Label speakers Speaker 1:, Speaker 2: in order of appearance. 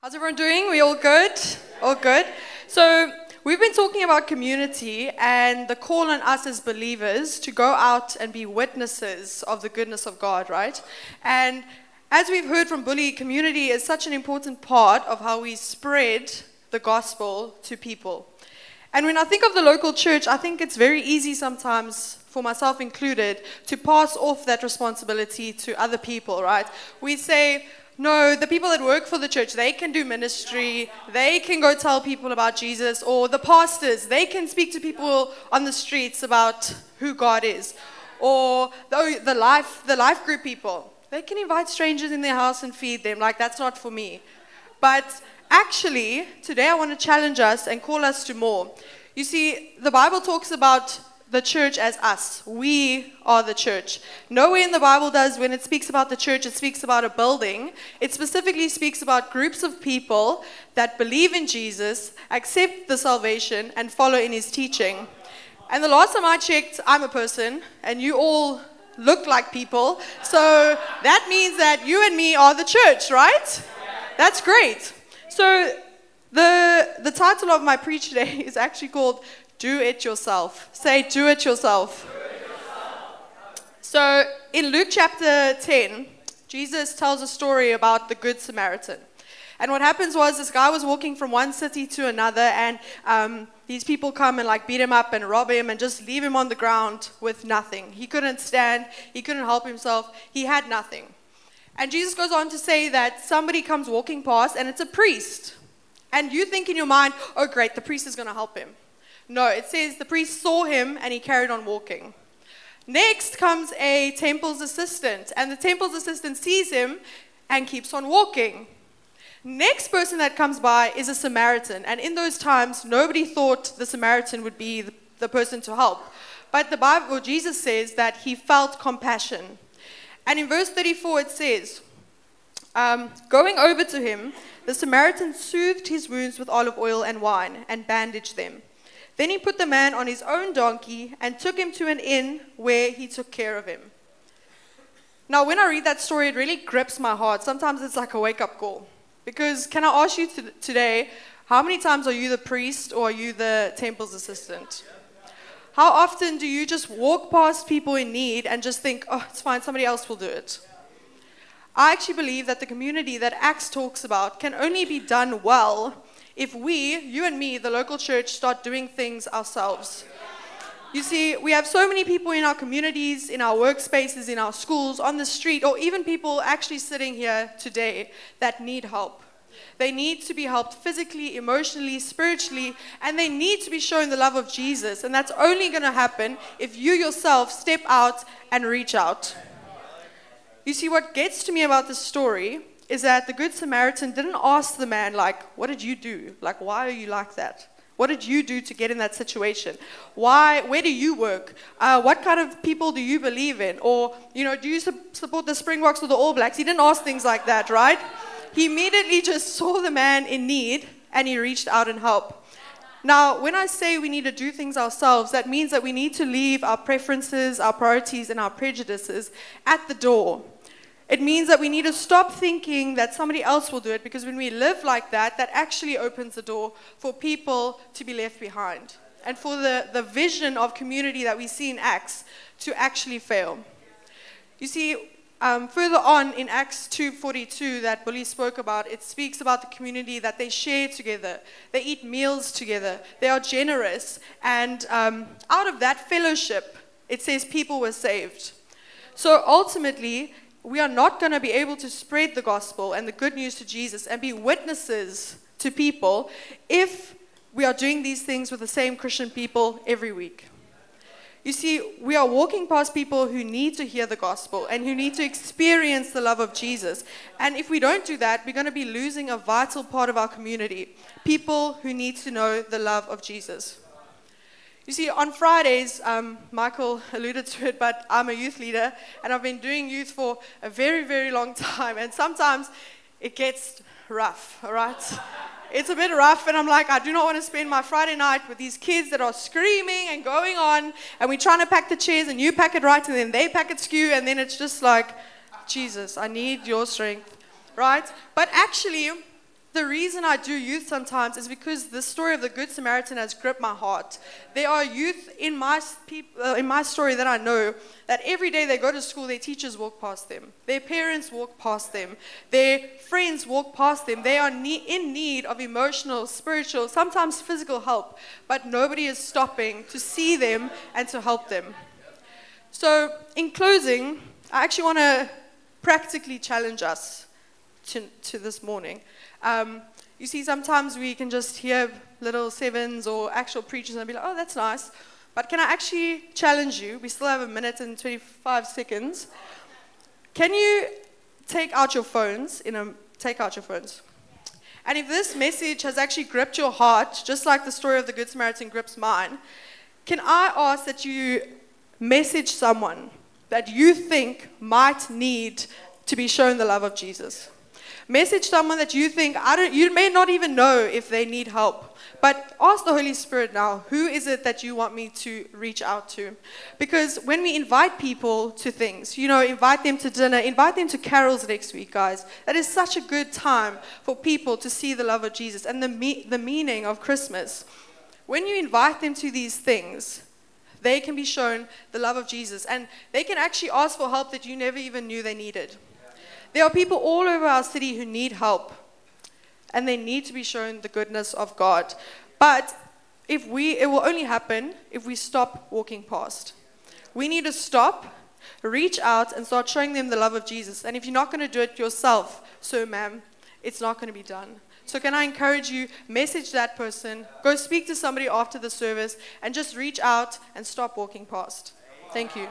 Speaker 1: How's everyone doing? We all good? All good? So, we've been talking about community and the call on us as believers to go out and be witnesses of the goodness of God, right? And as we've heard from Bully, community is such an important part of how we spread the gospel to people. And when I think of the local church, I think it's very easy sometimes, for myself included, to pass off that responsibility to other people, right? We say, no, the people that work for the church, they can do ministry, they can go tell people about Jesus, or the pastors, they can speak to people on the streets about who God is, or the, the life, the life group people, they can invite strangers in their house and feed them. Like, that's not for me. But actually, today I want to challenge us and call us to more. You see, the Bible talks about the church as us. We are the church. Nowhere in the Bible does, when it speaks about the church, it speaks about a building. It specifically speaks about groups of people that believe in Jesus, accept the salvation, and follow in his teaching. And the last time I checked, I'm a person, and you all look like people. So that means that you and me are the church, right? That's great. So the, the title of my preach today is actually called Do It Yourself. Say, Do It Yourself. So in Luke chapter 10, Jesus tells a story about the Good Samaritan. And what happens was this guy was walking from one city to another, and um, these people come and like beat him up and rob him and just leave him on the ground with nothing. He couldn't stand, he couldn't help himself, he had nothing. And Jesus goes on to say that somebody comes walking past, and it's a priest. And you think in your mind, oh, great, the priest is going to help him. No, it says the priest saw him and he carried on walking. Next comes a temple's assistant, and the temple's assistant sees him and keeps on walking. Next person that comes by is a Samaritan, and in those times, nobody thought the Samaritan would be the, person to help. But the Bible, Jesus says that he felt compassion. And in verse 34, it says, um, Going over to him, the Samaritan soothed his wounds with olive oil and wine and bandaged them. Then he put the man on his own donkey and took him to an inn where he took care of him. Now, when I read that story, it really grips my heart. Sometimes it's like a wake up call. Because, can I ask you to, today, how many times are you the priest or are you the temple's assistant? How often do you just walk past people in need and just think, oh, it's fine, somebody else will do it? I actually believe that the community that Acts talks about can only be done well if we, you and me, the local church, start doing things ourselves. You see, we have so many people in our communities, in our workspaces, in our schools, on the street, or even people actually sitting here today that need help. They need to be helped physically, emotionally, spiritually, and they need to be shown the love of Jesus. And that's only going to happen if you yourself step out and reach out. You see, what gets to me about this story is that the Good Samaritan didn't ask the man, like, what did you do? Like, why are you like that? What did you do to get in that situation? Why? Where do you work? Uh, what kind of people do you believe in? Or, you know, do you su- support the Springboks or the All Blacks? He didn't ask things like that, right? He immediately just saw the man in need and he reached out and helped. Now, when I say we need to do things ourselves, that means that we need to leave our preferences, our priorities, and our prejudices at the door it means that we need to stop thinking that somebody else will do it because when we live like that, that actually opens the door for people to be left behind and for the, the vision of community that we see in Acts to actually fail. You see, um, further on in Acts 2:42 that Bully spoke about, it speaks about the community that they share together, they eat meals together, they are generous, and um, out of that fellowship, it says people were saved. So ultimately, we are not going to be able to spread the gospel and the good news to Jesus and be witnesses to people if we are doing these things with the same Christian people every week. You see, we are walking past people who need to hear the gospel and who need to experience the love of Jesus. And if we don't do that, we're going to be losing a vital part of our community people who need to know the love of Jesus. You see, on Fridays, um, Michael alluded to it, but I'm a youth leader and I've been doing youth for a very, very long time. And sometimes it gets rough, all right? It's a bit rough, and I'm like, I do not want to spend my Friday night with these kids that are screaming and going on, and we're trying to pack the chairs, and you pack it right, and then they pack it skew, and then it's just like, Jesus, I need your strength, right? But actually, the reason I do youth sometimes is because the story of the Good Samaritan has gripped my heart. There are youth in my, peop- uh, in my story that I know that every day they go to school, their teachers walk past them, their parents walk past them, their friends walk past them. They are ne- in need of emotional, spiritual, sometimes physical help, but nobody is stopping to see them and to help them. So, in closing, I actually want to practically challenge us to, to this morning. Um, you see, sometimes we can just hear little sevens or actual preachers and be like, oh, that's nice. But can I actually challenge you? We still have a minute and 25 seconds. Can you take out your phones? In a, take out your phones. And if this message has actually gripped your heart, just like the story of the Good Samaritan grips mine, can I ask that you message someone that you think might need to be shown the love of Jesus? Message someone that you think, I don't, you may not even know if they need help. But ask the Holy Spirit now, who is it that you want me to reach out to? Because when we invite people to things, you know, invite them to dinner, invite them to carols next week, guys. That is such a good time for people to see the love of Jesus and the, me- the meaning of Christmas. When you invite them to these things, they can be shown the love of Jesus and they can actually ask for help that you never even knew they needed. There are people all over our city who need help, and they need to be shown the goodness of God. But if we, it will only happen if we stop walking past. We need to stop, reach out, and start showing them the love of Jesus. And if you're not going to do it yourself, so ma'am, it's not going to be done. So, can I encourage you, message that person, go speak to somebody after the service, and just reach out and stop walking past. Thank you.